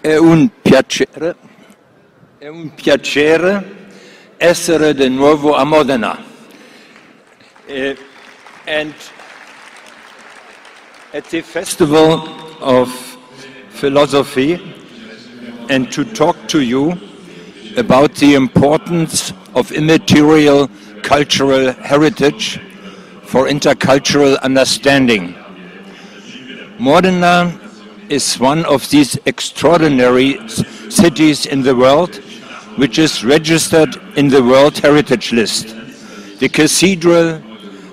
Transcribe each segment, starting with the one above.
È un piacere, è un piacere essere di nuovo a Modena. And at the Festival of Philosophy and to talk to you about the importance of immaterial cultural heritage for intercultural understanding. Modena is one of these extraordinary cities in the world which is registered in the World Heritage List. The cathedral,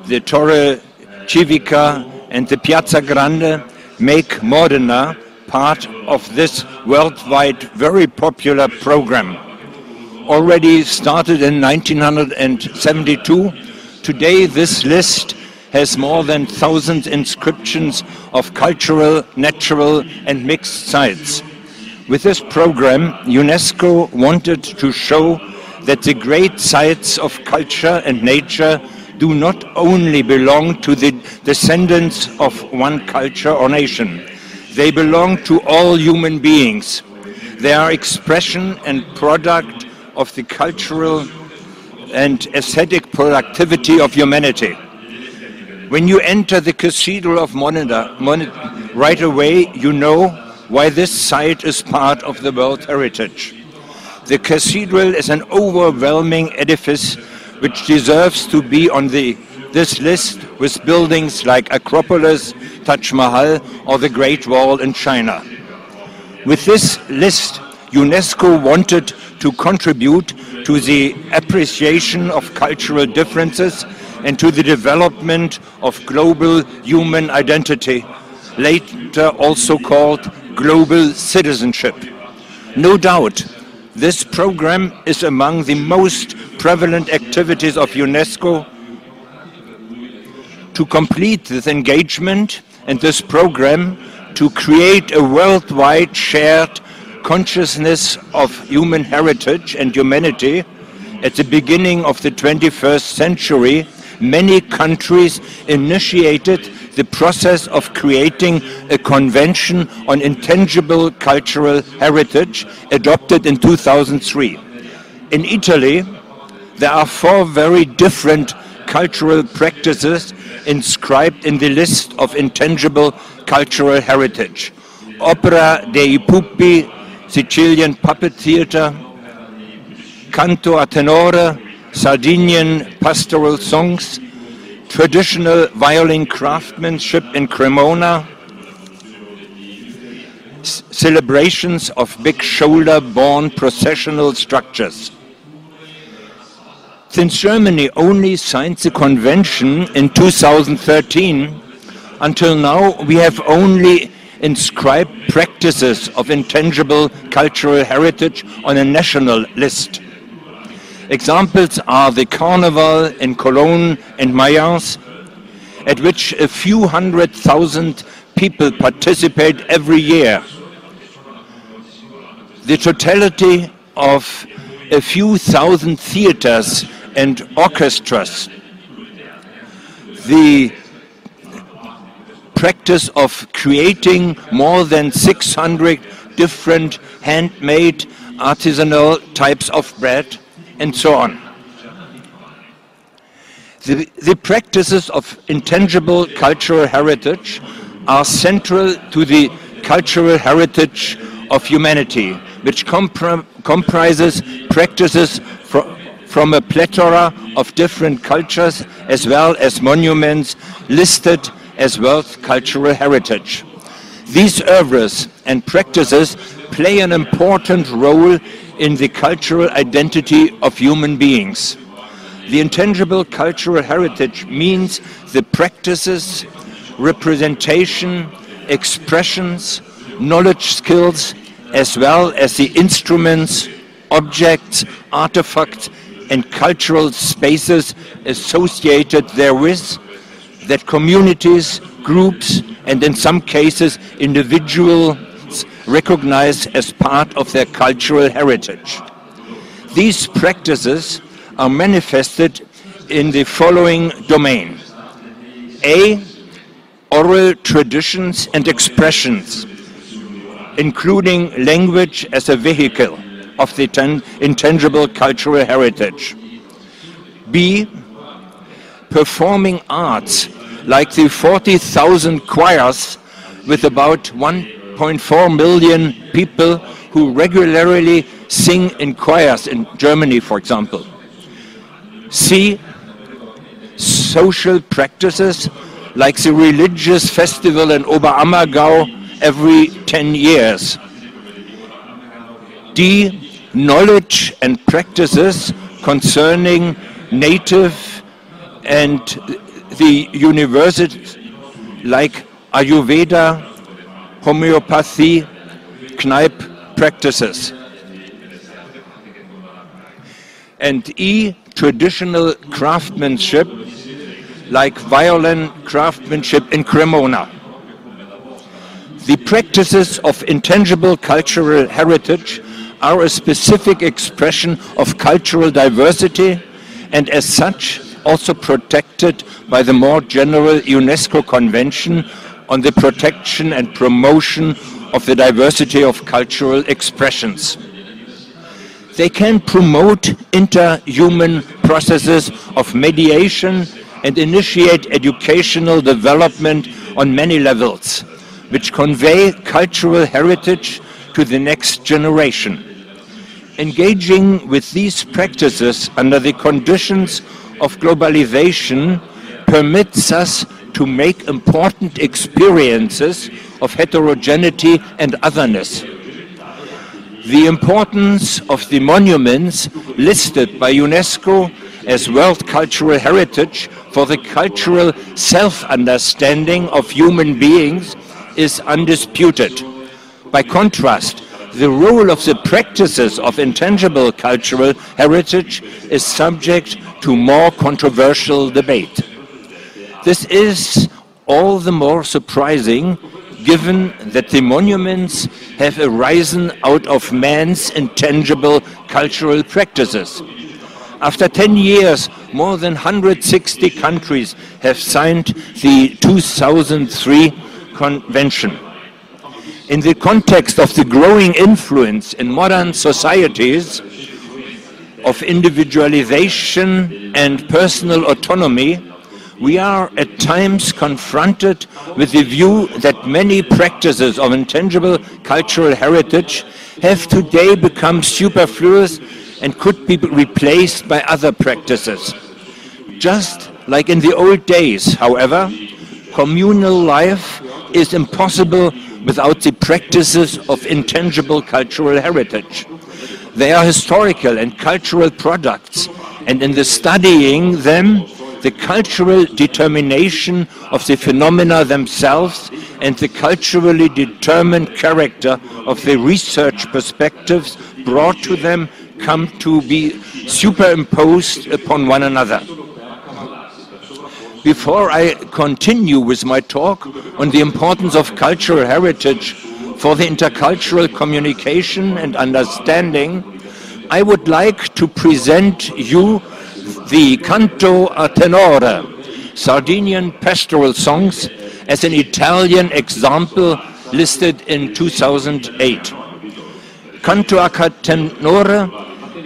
the Torre Civica, and the Piazza Grande make Modena part of this worldwide very popular program. Already started in 1972, today this list has more than 1,000 inscriptions of cultural, natural, and mixed sites. With this program, UNESCO wanted to show that the great sites of culture and nature do not only belong to the descendants of one culture or nation, they belong to all human beings. They are expression and product of the cultural and aesthetic productivity of humanity. When you enter the Cathedral of Modena, right away you know why this site is part of the World Heritage. The cathedral is an overwhelming edifice which deserves to be on the, this list with buildings like Acropolis, Taj Mahal, or the Great Wall in China. With this list, UNESCO wanted to contribute to the appreciation of cultural differences and to the development of global human identity, later also called global citizenship. No doubt, this program is among the most prevalent activities of UNESCO. To complete this engagement and this program, to create a worldwide shared consciousness of human heritage and humanity, at the beginning of the 21st century, many countries initiated the process of creating a convention on intangible cultural heritage adopted in 2003. In Italy, there are four very different cultural practices inscribed in the list of intangible cultural heritage. Opera dei Pupi, Sicilian Puppet Theatre, Canto a tenore, Sardinian pastoral songs, traditional violin craftsmanship in Cremona, celebrations of big shoulder-borne processional structures. Since Germany only signed the convention in 2013, until now we have only inscribed practices of intangible cultural heritage on a national list. Examples are the Carnival in Cologne and Mayence, at which a few hundred thousand people participate every year. The totality of a few thousand theaters and orchestras. The practice of creating more than 600 different handmade artisanal types of bread and so on. The, the, practices of intangible cultural heritage are central to the cultural heritage of humanity, which compri comprises practices fr from a plethora of different cultures as well as monuments listed as World Cultural Heritage. These oeuvres and practices play an important role in the cultural identity of human beings. The intangible cultural heritage means the practices, representation, expressions, knowledge skills, as well as the instruments, objects, artifacts, and cultural spaces associated therewith that communities, groups, and in some cases individuals recognized as part of their cultural heritage. These practices are manifested in the following domain. A. Oral traditions and expressions. including language as a vehicle of the intangible cultural heritage. B. Performing arts like the 40,000 choirs with about 1.4 million people who regularly sing in choirs in Germany, for example. C. Social practices like the religious festival in Oberammergau every 10 years. D. Knowledge and practices concerning native and the universities like Ayurveda, homeopathy, Kneipp practices. And E, traditional craftsmanship like violin craftsmanship in Cremona. The practices of intangible cultural heritage are a specific expression of cultural diversity and as such also protected by the more general UNESCO Convention on the protection and promotion of the diversity of cultural expressions. They can promote interhuman processes of mediation and initiate educational development on many levels which convey cultural heritage to the next generation. Engaging with these practices under the conditions of globalization permits us to make important experiences of heterogeneity and otherness. The importance of the monuments listed by UNESCO as World Cultural Heritage for the cultural self-understanding of human beings is undisputed. By contrast, the role of the practices of intangible cultural heritage is subject to more controversial debate. This is all the more surprising given that the monuments have arisen out of man's intangible cultural practices. After 10 years, more than 160 countries have signed the 2003 Convention. In the context of the growing influence in modern societies of individualization and personal autonomy, we are at times confronted with the view that many practices of intangible cultural heritage have today become superfluous and could be replaced by other practices. Just like in the old days, however, communal life is impossible without the practices of intangible cultural heritage. They are historical and cultural products, and in the studying them, the cultural determination of the phenomena themselves and the culturally determined character of the research perspectives brought to them come to be superimposed upon one another. Before I continue with my talk on the importance of cultural heritage for the intercultural communication and understanding, I would like to present you the Canto a Tenore, Sardinian pastoral songs, as an Italian example listed in 2008. Canto a Tenore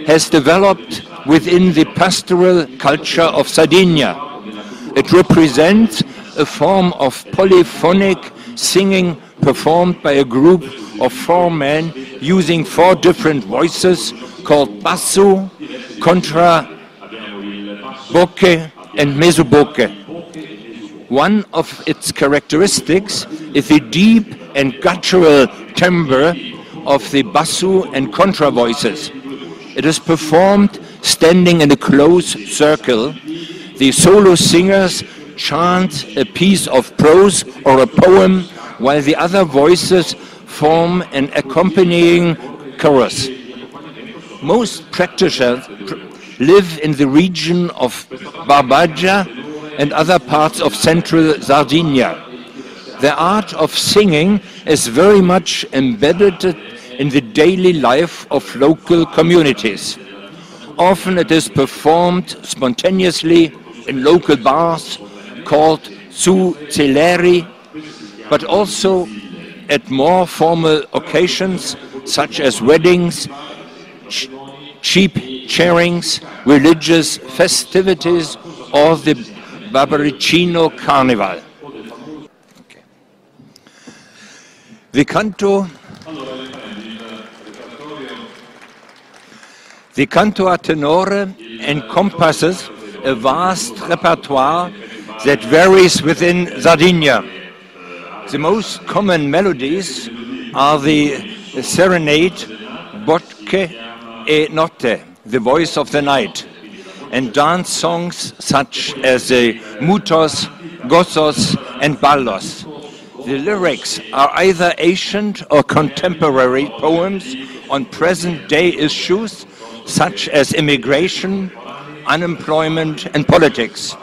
has developed within the pastoral culture of Sardinia it represents a form of polyphonic singing performed by a group of four men using four different voices called basso, contra, bocche, and mesobocche. One of its characteristics is the deep and guttural timbre of the basso and contra voices. It is performed standing in a close circle the solo singers chant a piece of prose or a poem while the other voices form an accompanying chorus. Most practitioners live in the region of Barbagia and other parts of central Sardinia. The art of singing is very much embedded in the daily life of local communities. Often it is performed spontaneously in local bars called Su Zilleri, but also at more formal occasions such as weddings, ch cheap chairings, religious festivities, or the Barbaricino Carnival. Okay. The canto The canto a tenore encompasses a vast repertoire that varies within Sardinia. The most common melodies are the serenade, bocche e notte, the voice of the night, and dance songs such as the mutos, gozos, and ballos. The lyrics are either ancient or contemporary poems on present day issues such as immigration, unemployment, and politics.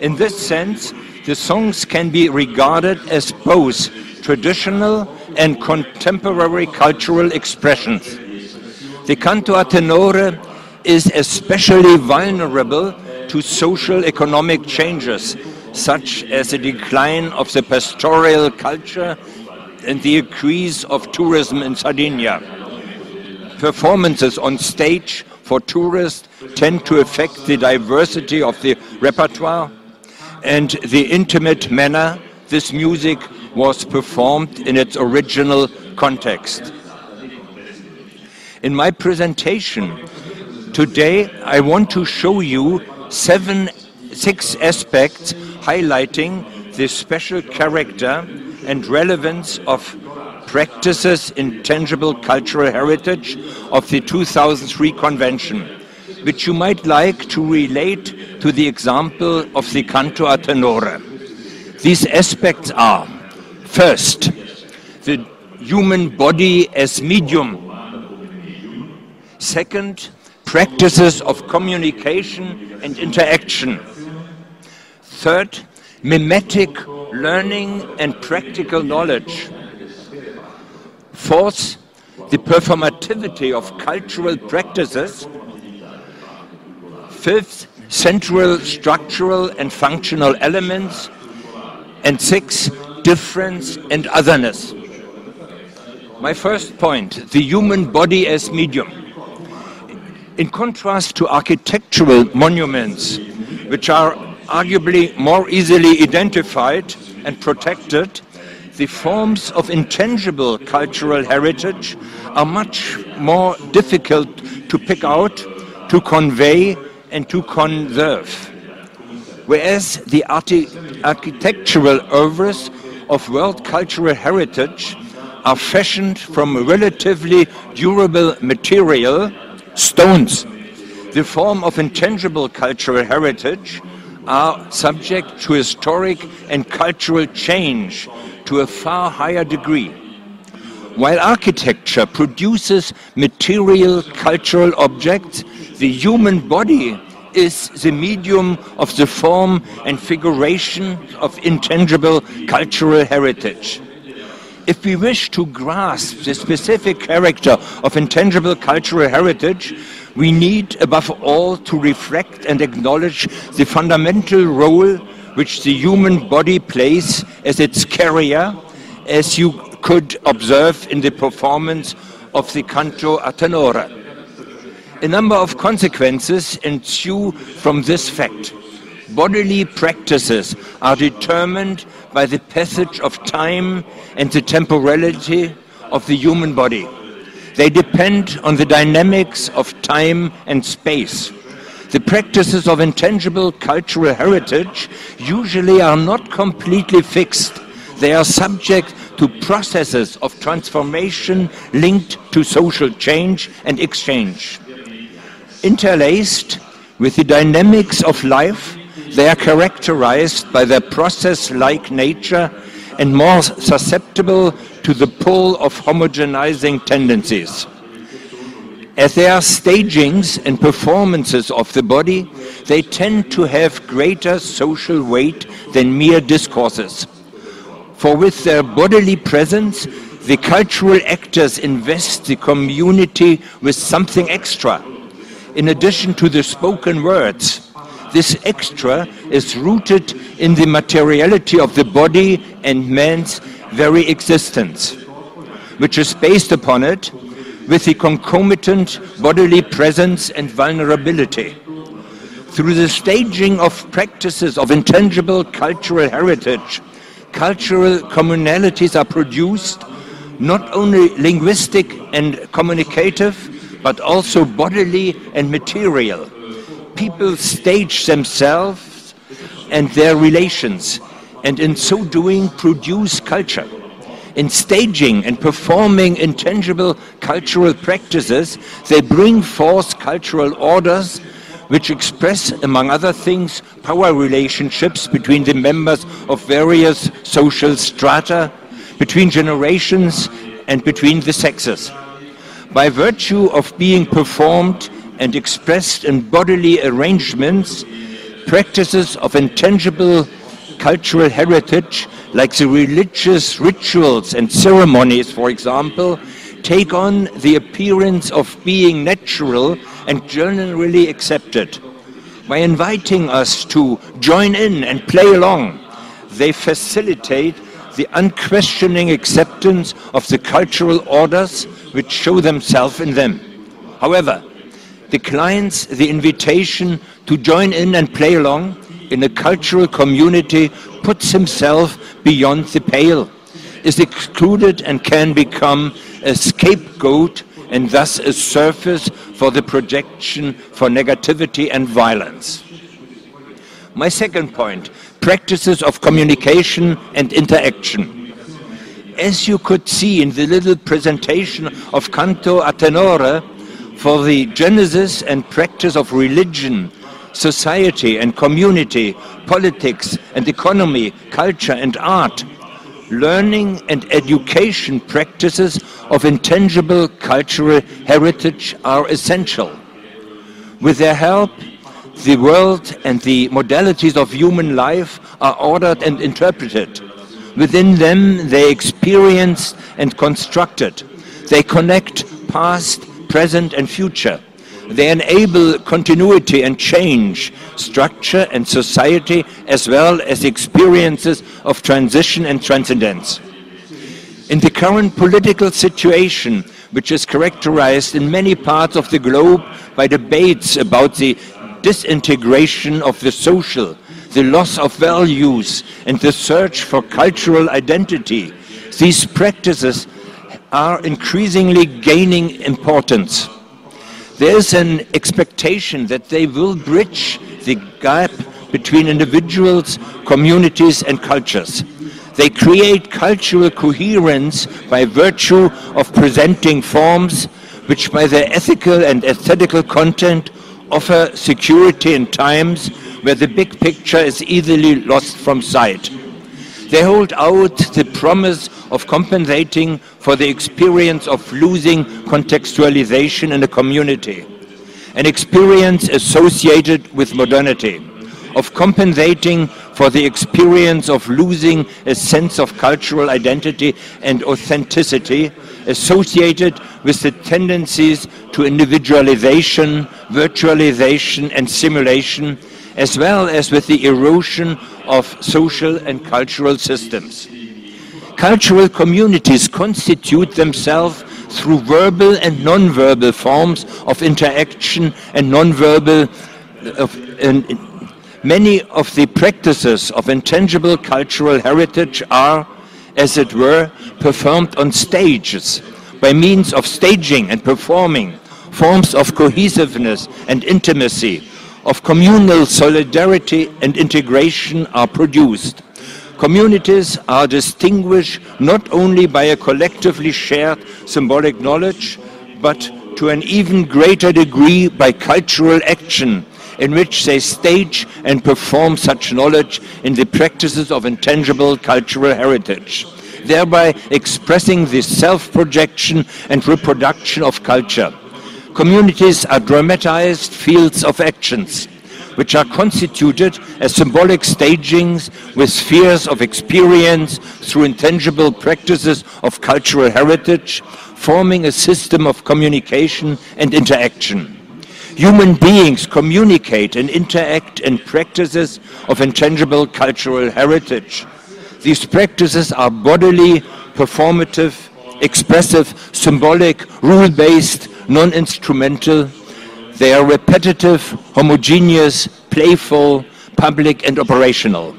In this sense, the songs can be regarded as both traditional and contemporary cultural expressions. The canto a tenore is especially vulnerable to social economic changes, such as the decline of the pastoral culture and the increase of tourism in Sardinia performances on stage for tourists tend to affect the diversity of the repertoire and the intimate manner this music was performed in its original context. In my presentation today, I want to show you seven, six aspects highlighting the special character and relevance of practices in tangible cultural heritage of the 2003 convention, which you might like to relate to the example of the canto a tenore. These aspects are, first, the human body as medium. Second, practices of communication and interaction. Third, mimetic learning and practical knowledge. Fourth, the performativity of cultural practices. Fifth, central structural and functional elements. And six, difference and otherness. My first point, the human body as medium. In contrast to architectural monuments, which are arguably more easily identified and protected, the forms of intangible cultural heritage are much more difficult to pick out, to convey, and to conserve. Whereas the architectural oeuvres of world cultural heritage are fashioned from relatively durable material, stones, the form of intangible cultural heritage are subject to historic and cultural change to a far higher degree. While architecture produces material cultural objects, the human body is the medium of the form and figuration of intangible cultural heritage. If we wish to grasp the specific character of intangible cultural heritage, we need above all to reflect and acknowledge the fundamental role which the human body plays as its carrier, as you could observe in the performance of the canto a tenore. A number of consequences ensue from this fact. Bodily practices are determined by the passage of time and the temporality of the human body. They depend on the dynamics of time and space. The practices of intangible cultural heritage usually are not completely fixed. They are subject to processes of transformation linked to social change and exchange. Interlaced with the dynamics of life, they are characterized by their process-like nature and more susceptible to the pull of homogenizing tendencies. As they are stagings and performances of the body, they tend to have greater social weight than mere discourses. For with their bodily presence, the cultural actors invest the community with something extra. In addition to the spoken words, This extra is rooted in the materiality of the body and man's very existence, which is based upon it with the concomitant bodily presence and vulnerability. Through the staging of practices of intangible cultural heritage, cultural communalities are produced, not only linguistic and communicative, but also bodily and material. People stage themselves and their relations, and in so doing produce culture. In staging and performing intangible cultural practices, they bring forth cultural orders which express, among other things, power relationships between the members of various social strata, between generations, and between the sexes. By virtue of being performed and expressed in bodily arrangements, practices of intangible cultural heritage, like the religious rituals and ceremonies, for example, take on the appearance of being natural and generally accepted. By inviting us to join in and play along, they facilitate the unquestioning acceptance of the cultural orders which show themselves in them. However, declines the invitation to join in and play along in a cultural community, puts himself beyond the pale, is excluded and can become a scapegoat and thus a surface for the projection for negativity and violence. My second point practices of communication and interaction. As you could see in the little presentation of Canto a Tenore for the genesis and practice of religion, society and community, politics and economy, culture and art, learning and education practices of intangible cultural heritage are essential. With their help, the world and the modalities of human life are ordered and interpreted. Within them, they experienced and constructed. They connect past, present, and future. They enable continuity and change, structure and society, as well as experiences of transition and transcendence. In the current political situation, which is characterized in many parts of the globe by debates about the disintegration of the social, the loss of values, and the search for cultural identity, these practices are increasingly gaining importance there's an expectation that they will bridge the gap between individuals, communities, and cultures. They create cultural coherence by virtue of presenting forms which, by their ethical and aesthetical content, offer security in times where the big picture is easily lost from sight. They hold out the promise of compensating for the experience of losing contextualization in a community, an experience associated with modernity, of compensating for the experience of losing a sense of cultural identity and authenticity associated with the tendencies to individualization, virtualization, and simulation as well as with the erosion of social and cultural systems. Cultural communities constitute themselves through verbal and non-verbal forms of interaction and non-verbal many of the practices of intangible cultural heritage are, as it were, performed on stages by means of staging and performing forms of cohesiveness and intimacy of communal solidarity and integration are produced. Communities are distinguished not only by a collectively shared symbolic knowledge, but to an even greater degree by cultural action in which they stage and perform such knowledge in the practices of intangible cultural heritage, thereby expressing the self-projection and reproduction of culture. Communities are dramatized fields of actions, which are constituted as symbolic stagings with spheres of experience through intangible practices of cultural heritage, forming a system of communication and interaction. Human beings communicate and interact in practices of intangible cultural heritage. These practices are bodily, performative, expressive, symbolic, rule-based, non-instrumental. They are repetitive, homogeneous, playful, public and operational.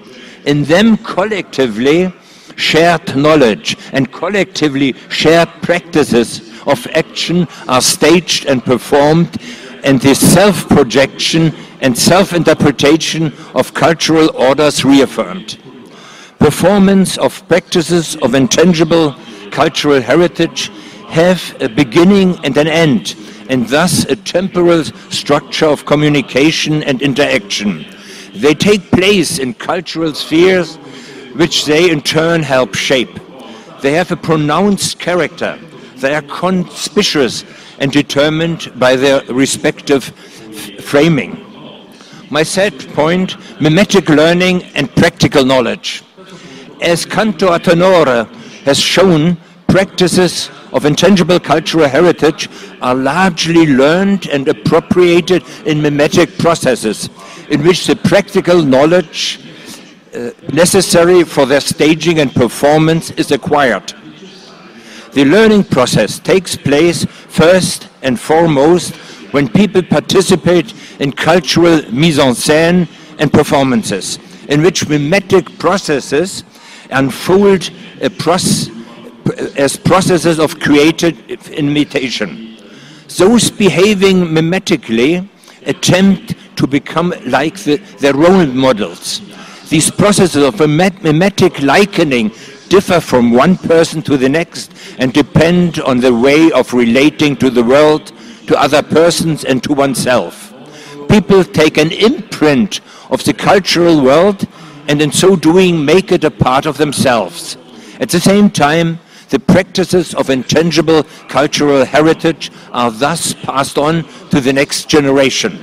In them collectively shared knowledge and collectively shared practices of action are staged and performed and the self-projection and self-interpretation of cultural orders reaffirmed. Performance of practices of intangible cultural heritage have a beginning and an end, and thus a temporal structure of communication and interaction. They take place in cultural spheres which they in turn help shape. They have a pronounced character. They are conspicuous and determined by their respective framing. My third point, mimetic learning and practical knowledge. As Canto a Tenore has shown, practices of intangible cultural heritage are largely learned and appropriated in mimetic processes in which the practical knowledge uh, necessary for their staging and performance is acquired. The learning process takes place first and foremost when people participate in cultural mise-en-scène and performances, in which mimetic processes unfold process, as processes of creative imitation. Those behaving mimetically attempt to become like the, their role models. These processes of mimetic likening differ from one person to the next and depend on the way of relating to the world, to other persons, and to oneself. People take an imprint of the cultural world and in so doing make it a part of themselves. At the same time, the practices of intangible cultural heritage are thus passed on to the next generation.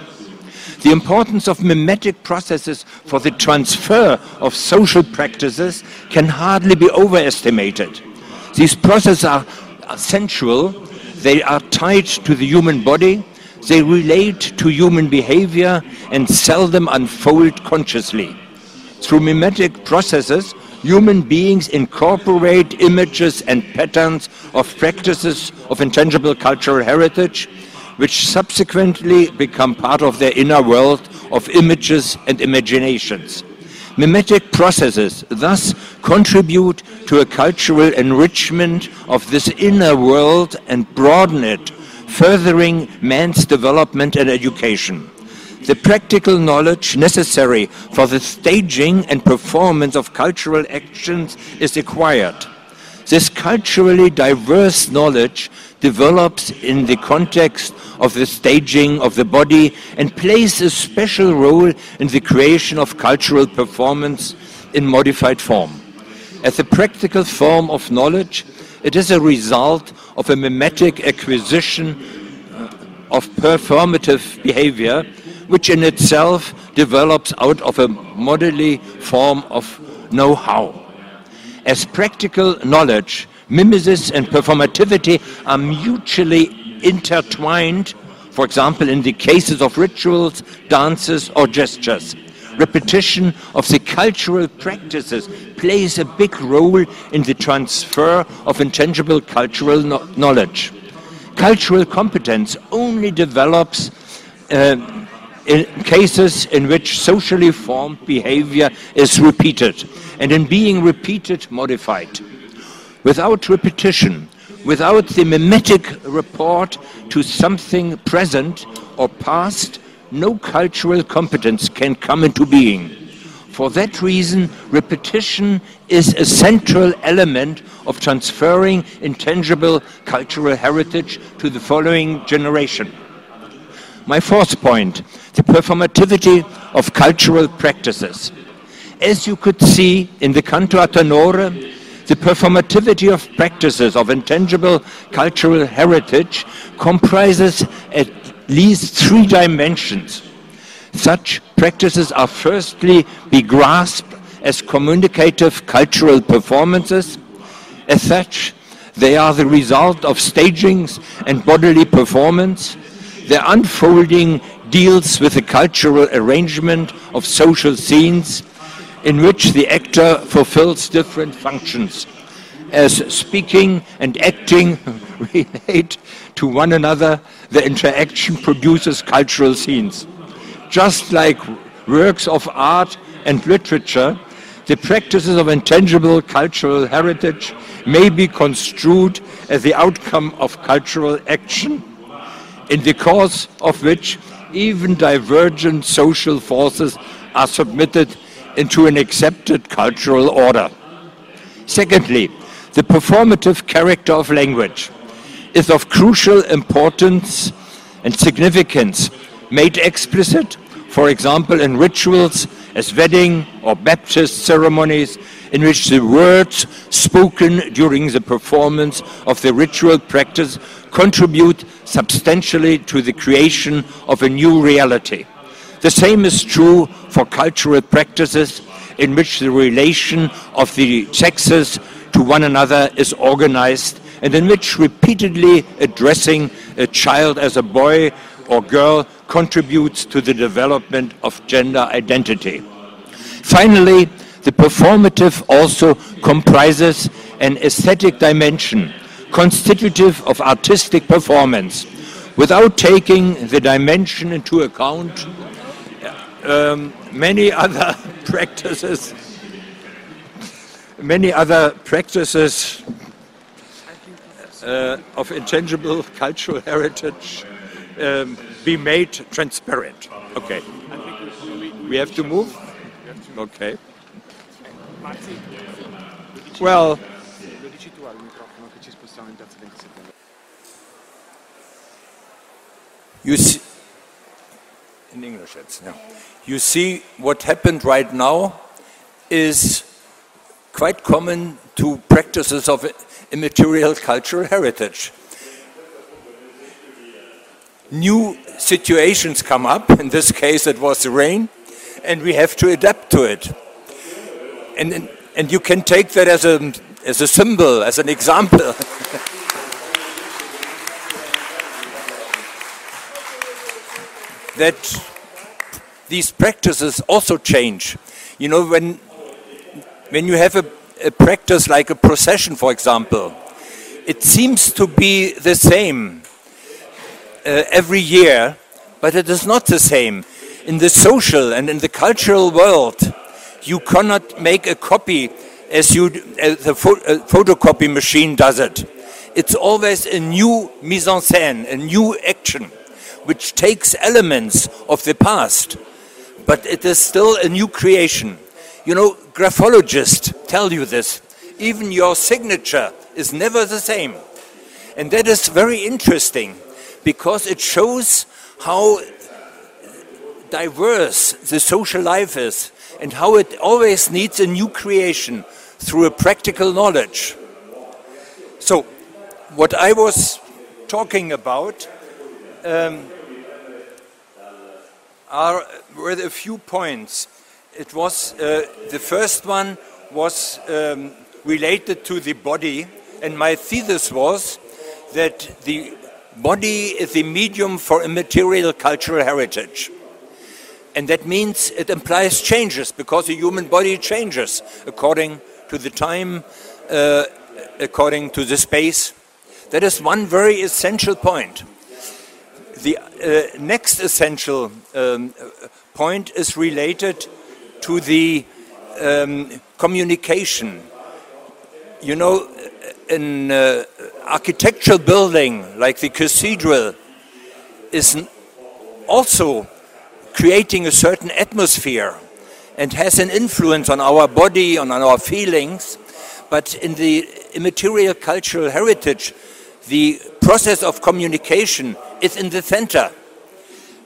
The importance of mimetic processes for the transfer of social practices can hardly be overestimated. These processes are sensual, they are tied to the human body, they relate to human behavior and seldom unfold consciously. Through mimetic processes, human beings incorporate images and patterns of practices of intangible cultural heritage which subsequently become part of their inner world of images and imaginations. Mimetic processes thus contribute to a cultural enrichment of this inner world and broaden it, furthering man's development and education. The practical knowledge necessary for the staging and performance of cultural actions is acquired. This culturally diverse knowledge develops in the context of the staging of the body and plays a special role in the creation of cultural performance in modified form. As a practical form of knowledge, it is a result of a mimetic acquisition of performative behavior, which in itself develops out of a modelly form of know-how. As practical knowledge, mimesis and performativity are mutually intertwined, for example, in the cases of rituals, dances, or gestures. Repetition of the cultural practices plays a big role in the transfer of intangible cultural no knowledge. Cultural competence only develops uh, in cases in which socially formed behavior is repeated, and in being repeated, modified. Without repetition, without the mimetic report to something present or past, no cultural competence can come into being. For that reason, repetition is a central element of transferring intangible cultural heritage to the following generation. My fourth point, the performativity of cultural practices. As you could see in the Canto a Tenore, the performativity of practices of intangible cultural heritage comprises at least three dimensions. Such practices are firstly be grasped as communicative cultural performances. As such, they are the result of stagings and bodily performance. The unfolding deals with the cultural arrangement of social scenes in which the actor fulfills different functions as speaking and acting relate to one another, the interaction produces cultural scenes. Just like works of art and literature, the practices of intangible cultural heritage may be construed as the outcome of cultural action, in the course of which even divergent social forces are submitted into an accepted cultural order. Secondly, the performative character of language is of crucial importance and significance, made explicit, for example, in rituals as wedding or baptist ceremonies, in which the words spoken during the performance of the ritual practice contribute substantially to the creation of a new reality. The same is true for cultural practices in which the relation of the sexes to one another is organized and in which repeatedly addressing a child as a boy or girl contributes to the development of gender identity. Finally, the performative also comprises an aesthetic dimension constitutive of artistic performance. Without taking the dimension into account, um, many other practices many other practices uh, of intangible cultural heritage um, be made transparent. Okay. We have to move? Okay. Well, you see, in English, it's. You see, what happened right now is quite common to practices of immaterial cultural heritage. New situations come up, in this case it was the rain, and we have to adapt to it. And, and you can take that as a, as a symbol, as an example. that these practices also change. You know, when when you have a, a practice like a procession, for example, it seems to be the same every year, but it is not the same. In the social and in the cultural world, you cannot make a copy as you uh, the pho uh, photocopy machine does it. It's always a new mise en scène, a new action, which takes elements of the past, but it is still a new creation. You know, graphologists tell you this. Even your signature is never the same. And that is very interesting because it shows how diverse the social life is and how it always needs a new creation through a practical knowledge. So, what I was talking about um, are were a few points it was uh, the first one was um, related to the body, and my thesis was that the body is the medium for immaterial cultural heritage. And that means it implies changes because the human body changes according to the time, uh, according to the space. That is one very essential point. The uh, next essential um, point is related to the um, communication. You know, an uh, architectural building like the cathedral is also creating a certain atmosphere and has an influence on our body, and on our feelings. But in the immaterial cultural heritage, the process of communication is in the center.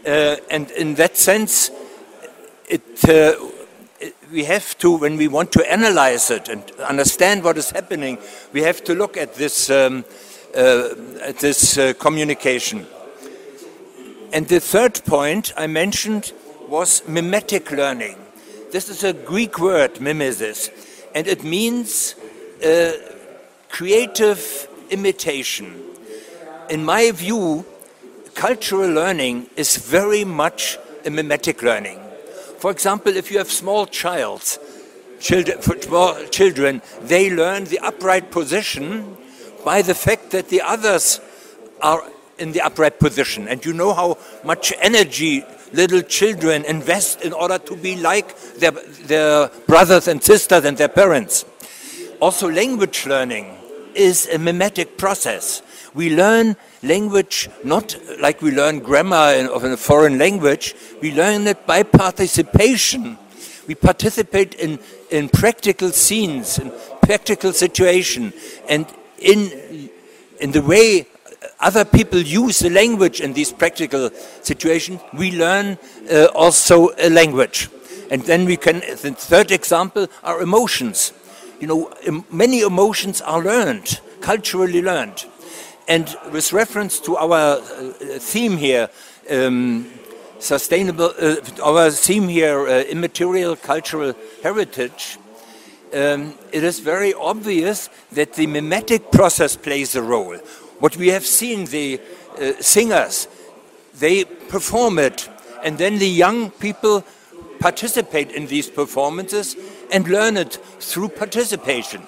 Uh, and in that sense, it uh, we have to, when we want to analyze it and understand what is happening, we have to look at this, um, uh, at this uh, communication. And the third point I mentioned was mimetic learning. This is a Greek word, mimesis, and it means uh, creative imitation. In my view, cultural learning is very much a mimetic learning. For example, if you have small childs, children, children, they learn the upright position by the fact that the others are in the upright position. And you know how much energy little children invest in order to be like their, their brothers and sisters and their parents. Also, language learning is a mimetic process. We learn language not like we learn grammar in, of a foreign language, we learn it by participation. We participate in, in practical scenes, in practical situation, and in, in the way other people use the language in these practical situations, we learn uh, also a language. And then we can, the third example are emotions. You know, many emotions are learned, culturally learned. And with reference to our uh, theme here, um, sustainable, uh, our theme here, uh, immaterial cultural heritage, um, it is very obvious that the mimetic process plays a role. What we have seen, the uh, singers, they perform it, and then the young people participate in these performances and learn it through participation.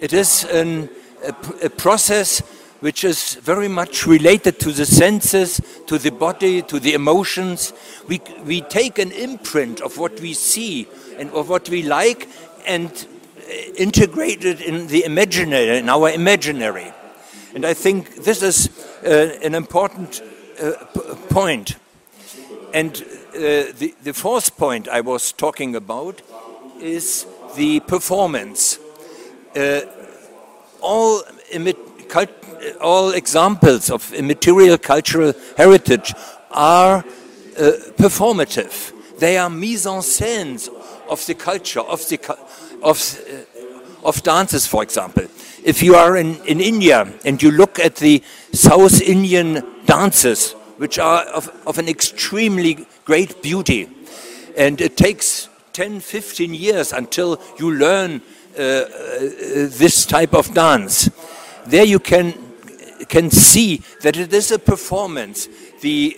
It is an, a, a process which is very much related to the senses, to the body, to the emotions. We, we take an imprint of what we see and of what we like and uh, integrate it in the imaginary, in our imaginary. And I think this is uh, an important uh, point. And uh, the, the fourth point I was talking about is the performance. Uh, all, all examples of immaterial cultural heritage are uh, performative. They are mise en scène of the culture, of, the, of, uh, of dances, for example if you are in, in India and you look at the South Indian dances, which are of, of an extremely great beauty, and it takes 10, 15 years until you learn uh, uh, this type of dance. There you can, can see that it is a performance. The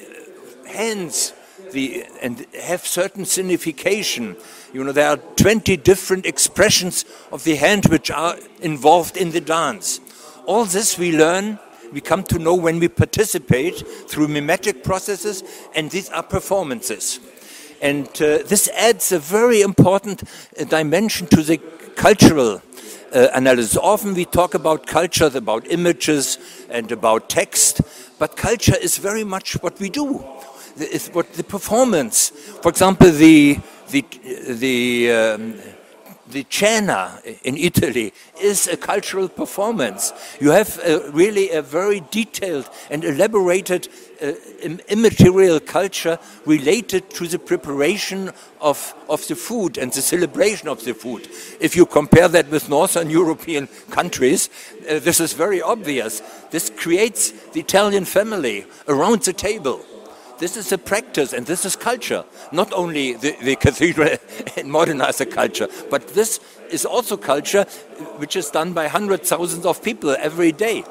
hands the, and have certain signification. You know, there are 20 different expressions of the hand which are involved in the dance. All this we learn, we come to know when we participate through mimetic processes, and these are performances. And uh, this adds a very important uh, dimension to the cultural uh, analysis. Often we talk about culture, about images, and about text, but culture is very much what we do is what the performance. For example, the the the um, the cena in Italy is a cultural performance. You have a, really a very detailed and elaborated immaterial culture related to the preparation of, of the food and the celebration of the food. If you compare that with Northern European countries, uh, this is very obvious. This creates the Italian family around the table this is a practice and this is culture. Not only the, the cathedral in modernized culture, but this is also culture which is done by hundreds, thousands of people every day.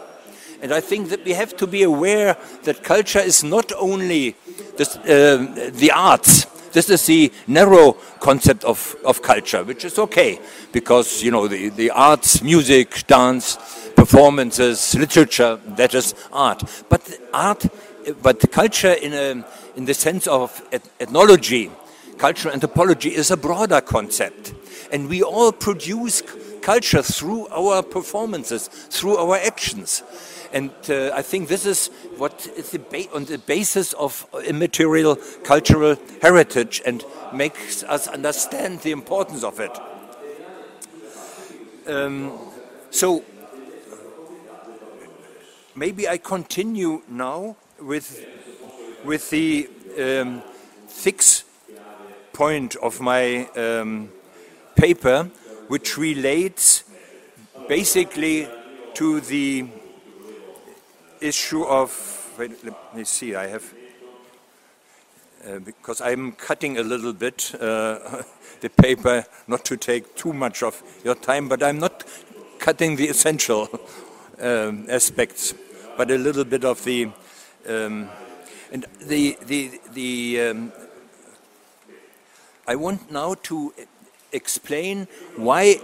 And I think that we have to be aware that culture is not only this, uh, the arts. This is the narrow concept of, of culture, which is okay because you know the, the arts, music, dance, performances, literature, that is art. But art but culture in, a, in the sense of ethnology, cultural anthropology is a broader concept. And we all produce culture through our performances, through our actions. And uh, I think this is what is the on the basis of immaterial cultural heritage and makes us understand the importance of it. Um, so maybe I continue now with with the um, sixth point of my um, paper, which relates basically to the issue of. Wait, let me see. I have. Uh, because I'm cutting a little bit uh, the paper, not to take too much of your time, but I'm not cutting the essential um, aspects, but a little bit of the Um, and the, the, the, um, I want now to explain why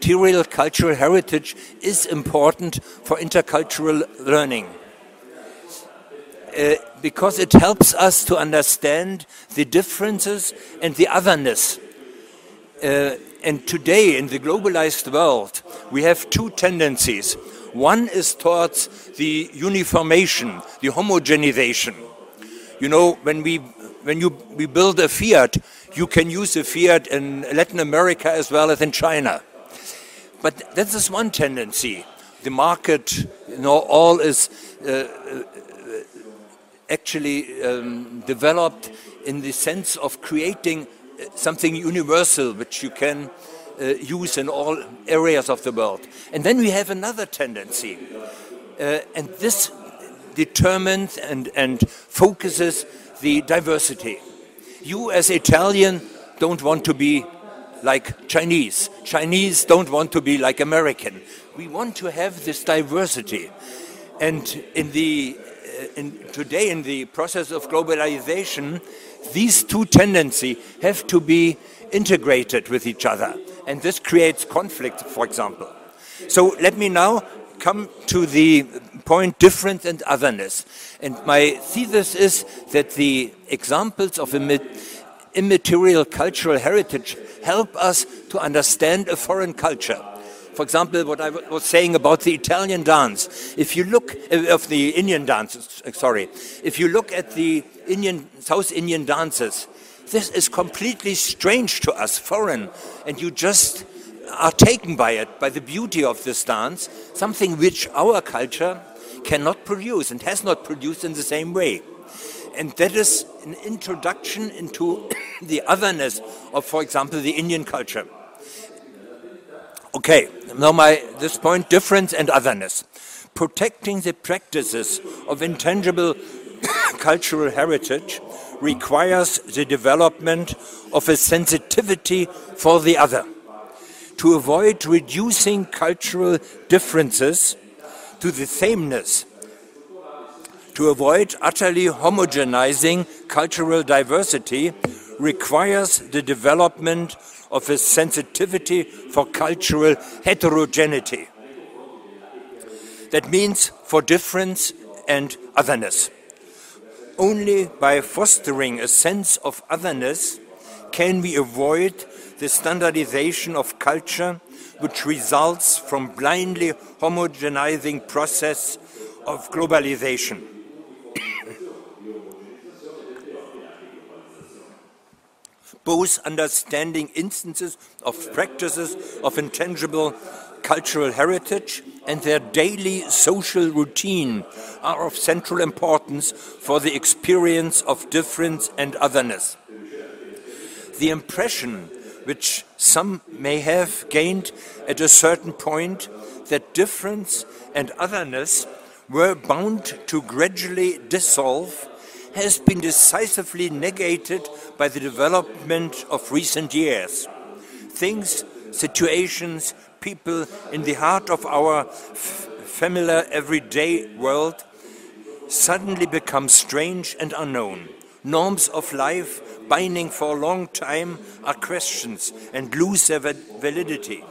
immaterial cultural heritage is important for intercultural learning. Uh, because it helps us to understand the differences and the otherness. Uh, and today, in the globalized world, we have two tendencies. One is towards the uniformation, the homogenization. You know, when we when you we build a Fiat, you can use a Fiat in Latin America as well as in China. But that is one tendency. The market, you know, all is uh, uh actually um, developed in the sense of creating uh, something universal which you can uh, use in all areas of the world. And then we have another tendency, uh, and this determines and, and focuses the diversity. You, as Italian, don't want to be like Chinese. Chinese don't want to be like American. We want to have this diversity. And in the uh, in, today in the process of globalization, these two tendencies have to be integrated with each other. And this creates conflict, for example. So let me now come to the point difference and otherness. And my thesis is that the examples of immaterial cultural heritage help us to understand a foreign culture for example, what I was saying about the Italian dance. If you look uh, of the Indian dances, uh, sorry, if you look at the Indian South Indian dances, this is completely strange to us, foreign, and you just are taken by it, by the beauty of this dance, something which our culture cannot produce and has not produced in the same way. And that is an introduction into the otherness of, for example, the Indian culture. Okay, now my this point difference and otherness. Protecting the practices of intangible cultural heritage requires the development of a sensitivity for the other. To avoid reducing cultural differences to the sameness, to avoid utterly homogenizing cultural diversity, requires the development of a sensitivity for cultural heterogeneity. That means for difference and otherness. Only by fostering a sense of otherness can we avoid the standardization of culture which results from blindly homogenizing process of globalization. Both understanding instances of practices of intangible cultural heritage and their daily social routine are of central importance for the experience of difference and otherness. The impression which some may have gained at a certain point that difference and otherness were bound to gradually dissolve has been decisively negated by the development of recent years. Things, situations, people in the heart of our familiar everyday world suddenly become strange and unknown. Norms of life binding for a long time are questions and lose their validity.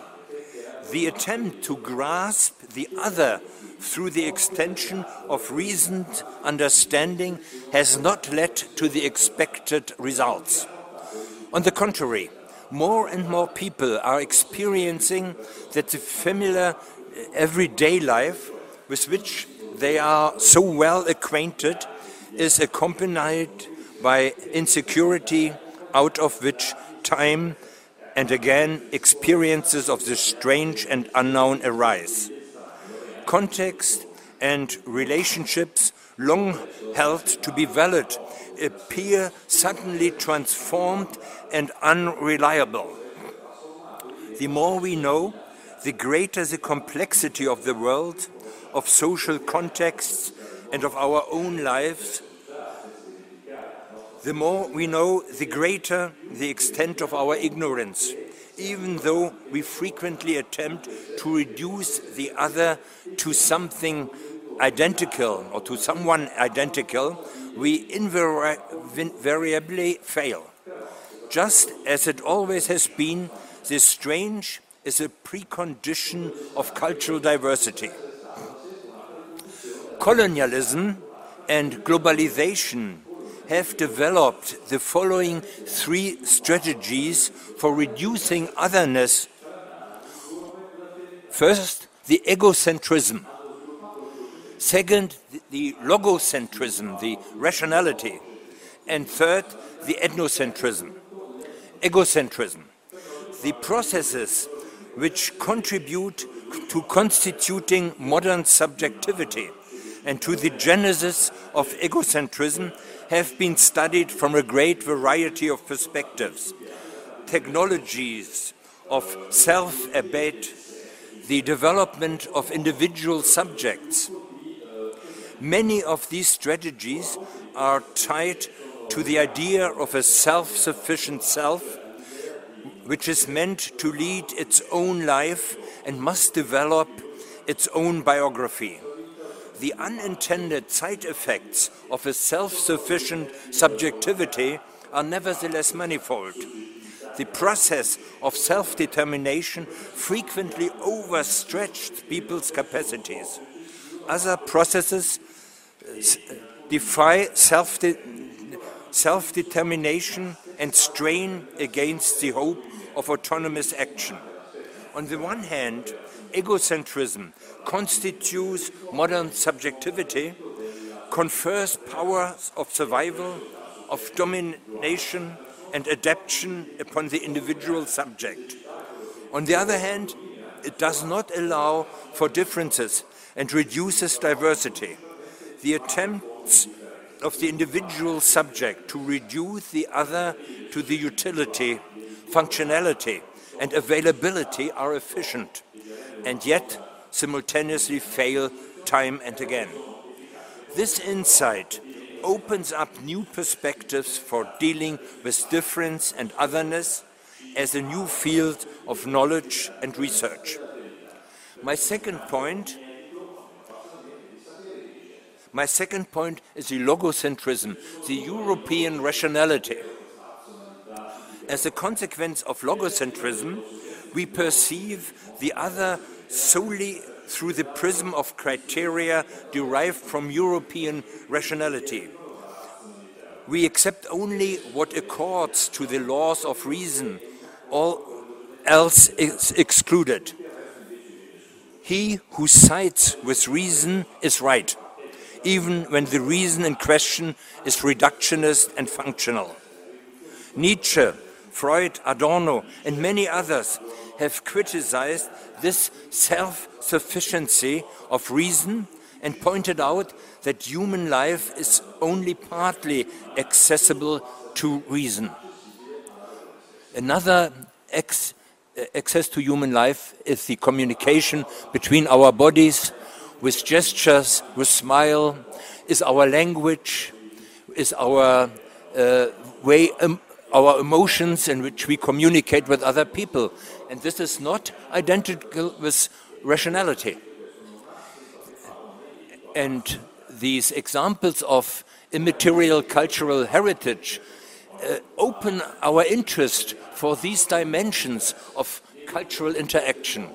The attempt to grasp the other through the extension of reasoned understanding has not led to the expected results. On the contrary, more and more people are experiencing that the familiar eh, everyday life with which they are so well acquainted is accompanied by insecurity out of which time and again experiences of the strange and unknown arise context and relationships long held to be valid appear suddenly transformed and unreliable. The more we know, the greater the complexity of the world, of social contexts, and of our own lives. The more we know, the greater the extent of our ignorance even though we frequently attempt to reduce the other to something identical or to someone identical, we invariably fail. Just as it always has been, this strange is a precondition of cultural diversity. Colonialism and globalization have developed the following three strategies for reducing otherness. First, the egocentrism. Second, the logocentrism, the rationality. And third, the ethnocentrism. Egocentrism. The processes which contribute to constituting modern subjectivity and to the genesis of egocentrism have been studied from a great variety of perspectives. Technologies of self-abate, the development of individual subjects. Many of these strategies are tied to the idea of a self-sufficient self, which is meant to lead its own life and must develop its own biography the unintended side effects of a self-sufficient subjectivity are nevertheless manifold. The process of self-determination frequently overstretched people's capacities. Other processes defy self-determination and strain against the hope of autonomous action. On the one hand, egocentrism constitutes modern subjectivity, confers powers of survival, of domination and adaptation upon the individual subject. On the other hand, it does not allow for differences and reduces diversity. The attempts of the individual subject to reduce the other to the utility, functionality and availability are efficient and yet simultaneously fail time and again. This insight opens up new perspectives for dealing with difference and otherness as a new field of knowledge and research. My second point my second point is the logocentrism, the European rationality. As a consequence of logocentrism, we perceive the other solely through the prism of criteria derived from European rationality. We accept only what accords to the laws of reason, all else is excluded. He who sides with reason is right, even when the reason in question is reductionist and functional. Nietzsche, Freud, Adorno, and many others have criticized this self-sufficiency of reason and pointed out that human life is only partly accessible to reason. Another access to human life is the communication between our bodies with gestures, with smile, is our language, is our uh, way, um, our emotions in which we communicate with other people. And this is not identical with rationality. And these examples of immaterial cultural heritage uh, open our interest for these dimensions of cultural interaction.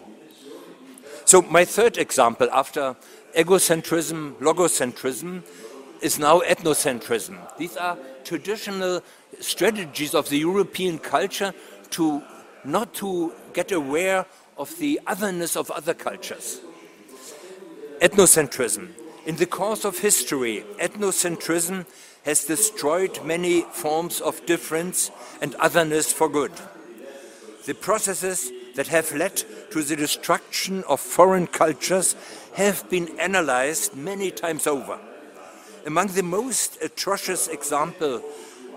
So my third example after egocentrism, logocentrism, is now ethnocentrism. These are traditional strategies of the European culture to not to get aware of the otherness of other cultures. Ethnocentrism. In the course of history, ethnocentrism has destroyed many forms of difference and otherness for good. The processes that have led to the destruction of foreign cultures have been analyzed many times over. Among the most atrocious examples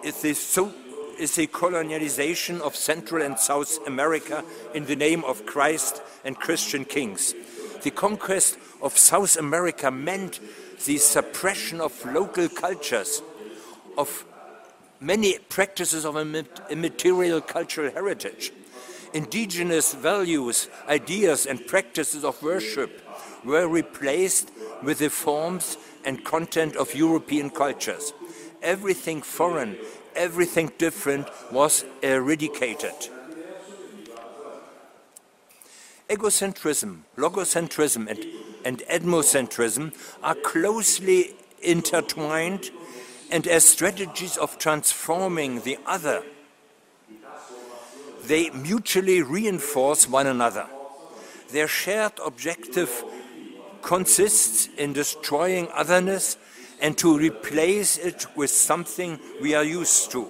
is the, so, is the colonialization of Central and South America in the name of Christ and Christian kings. The conquest of South America meant the suppression of local cultures, of many practices of immaterial cultural heritage. indigenous values, ideas, and practices of worship were replaced with the forms and content of European cultures. Everything foreign, everything different was eradicated. Egocentrism, logocentrism, and, and ethnocentrism are closely intertwined and as strategies of transforming the other, they mutually reinforce one another. Their shared objective consists in destroying otherness and to replace it with something we are used to.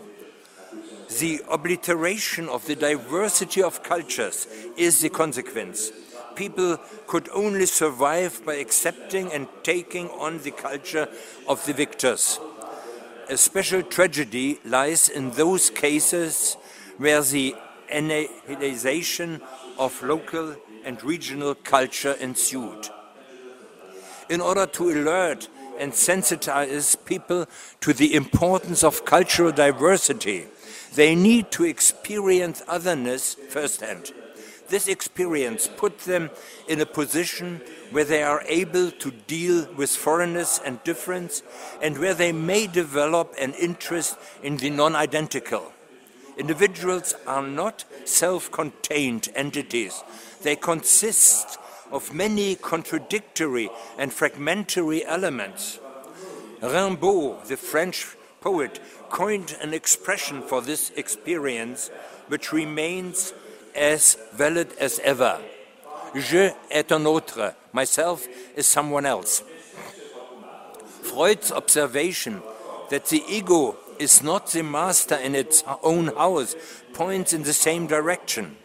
The obliteration of the diversity of cultures is the consequence. People could only survive by accepting and taking on the culture of the victors. A special tragedy lies in those cases where the annihilation of local and regional culture ensued. In order to alert and sensitize people to the importance of cultural diversity. They need to experience otherness firsthand. This experience puts them in a position where they are able to deal with foreignness and difference and where they may develop an interest in the non identical. Individuals are not self contained entities, they consist of many contradictory and fragmentary elements. Rimbaud, the French poet, coined an expression for this experience which remains as valid as ever. Je est un autre, myself is someone else. Freud's observation that the ego is not the master in its own house points in the same direction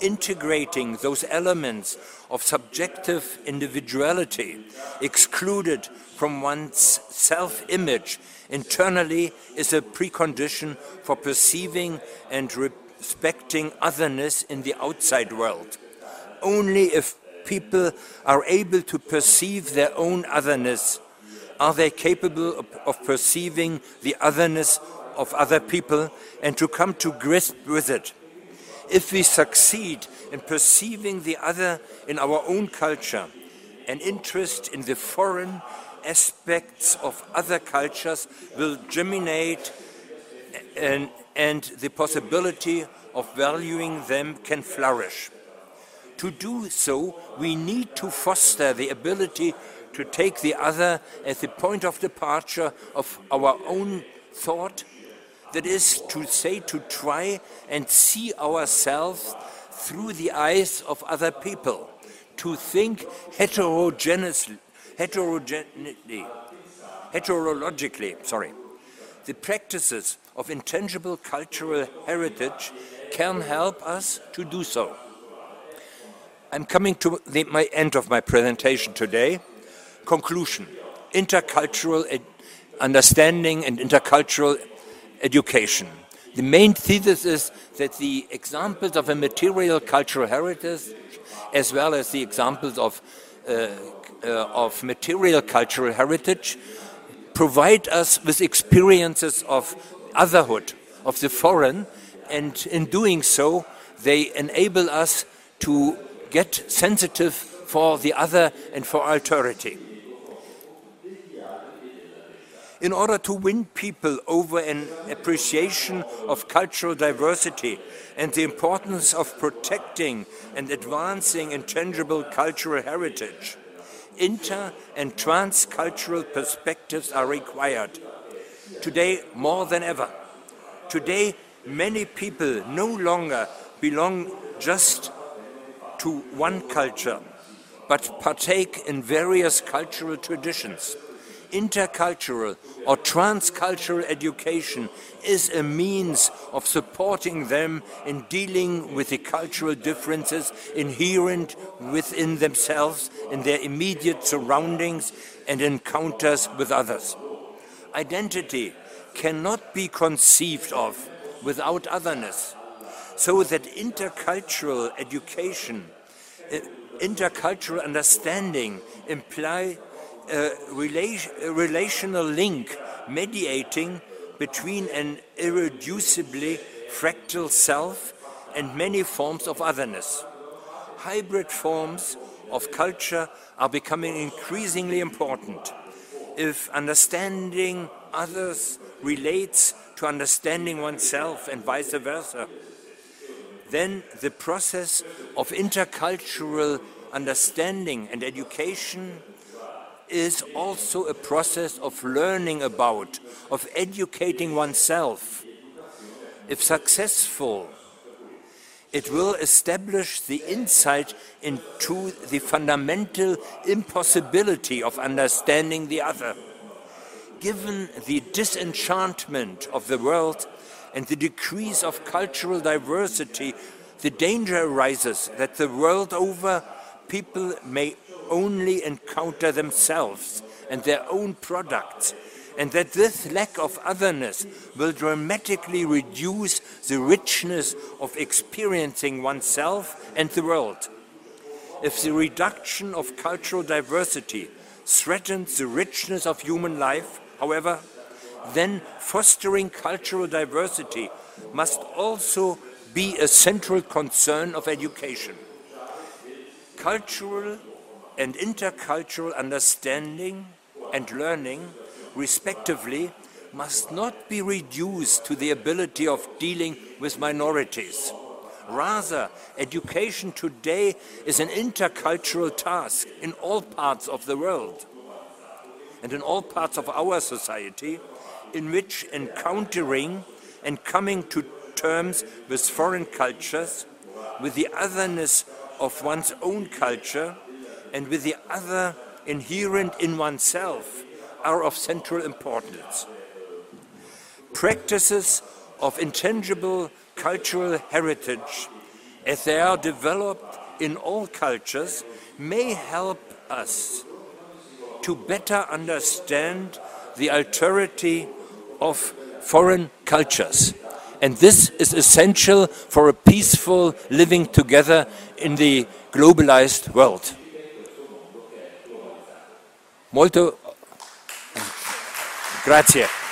integrating those elements of subjective individuality excluded from one's self image internally is a precondition for perceiving and respecting otherness in the outside world. Only if people are able to perceive their own otherness are they capable of, of perceiving the otherness of other people and to come to grips with it if we succeed in perceiving the other in our own culture, an interest in the foreign aspects of other cultures will germinate and, and the possibility of valuing them can flourish. To do so, we need to foster the ability to take the other as the point of departure of our own thought that is to say, to try and see ourselves through the eyes of other people, to think heterogeneously, heterogeneously, heterologically, sorry. The practices of intangible cultural heritage can help us to do so. I'm coming to the, my end of my presentation today. Conclusion intercultural understanding and intercultural education. The main thesis is that the examples of a material cultural heritage, as well as the examples of, uh, uh, of material cultural heritage, provide us with experiences of otherhood, of the foreign, and in doing so, they enable us to get sensitive for the other and for alterity in order to win people over an appreciation of cultural diversity and the importance of protecting and advancing intangible cultural heritage. Inter and transcultural perspectives are required. Today, more than ever. Today, many people no longer belong just to one culture, but partake in various cultural traditions intercultural or transcultural education is a means of supporting them in dealing with the cultural differences inherent within themselves, in their immediate surroundings, and encounters with others. Identity cannot be conceived of without otherness, so that intercultural education, uh, intercultural understanding imply rela a relational link mediating between an irreducibly fractal self and many forms of otherness. Hybrid forms of culture are becoming increasingly important. If understanding others relates to understanding oneself and vice versa, then the process of intercultural understanding and education is also a process of learning about, of educating oneself. If successful, it will establish the insight into the fundamental impossibility of understanding the other. Given the disenchantment of the world and the decrease of cultural diversity, the danger arises that the world over people may only encounter themselves and their own products, and that this lack of otherness will dramatically reduce the richness of experiencing oneself and the world. If the reduction of cultural diversity threatens the richness of human life, however, then fostering cultural diversity must also be a central concern of education. Cultural and intercultural understanding and learning, respectively, must not be reduced to the ability of dealing with minorities. Rather, education today is an intercultural task in all parts of the world and in all parts of our society, in which encountering and coming to terms with foreign cultures, with the otherness of one's own culture, and with the other inherent in oneself are of central importance. Practices of intangible cultural heritage, as they are developed in all cultures, may help us to better understand the alterity of foreign cultures. And this is essential for a peaceful living together in the globalized world. Molto grazie.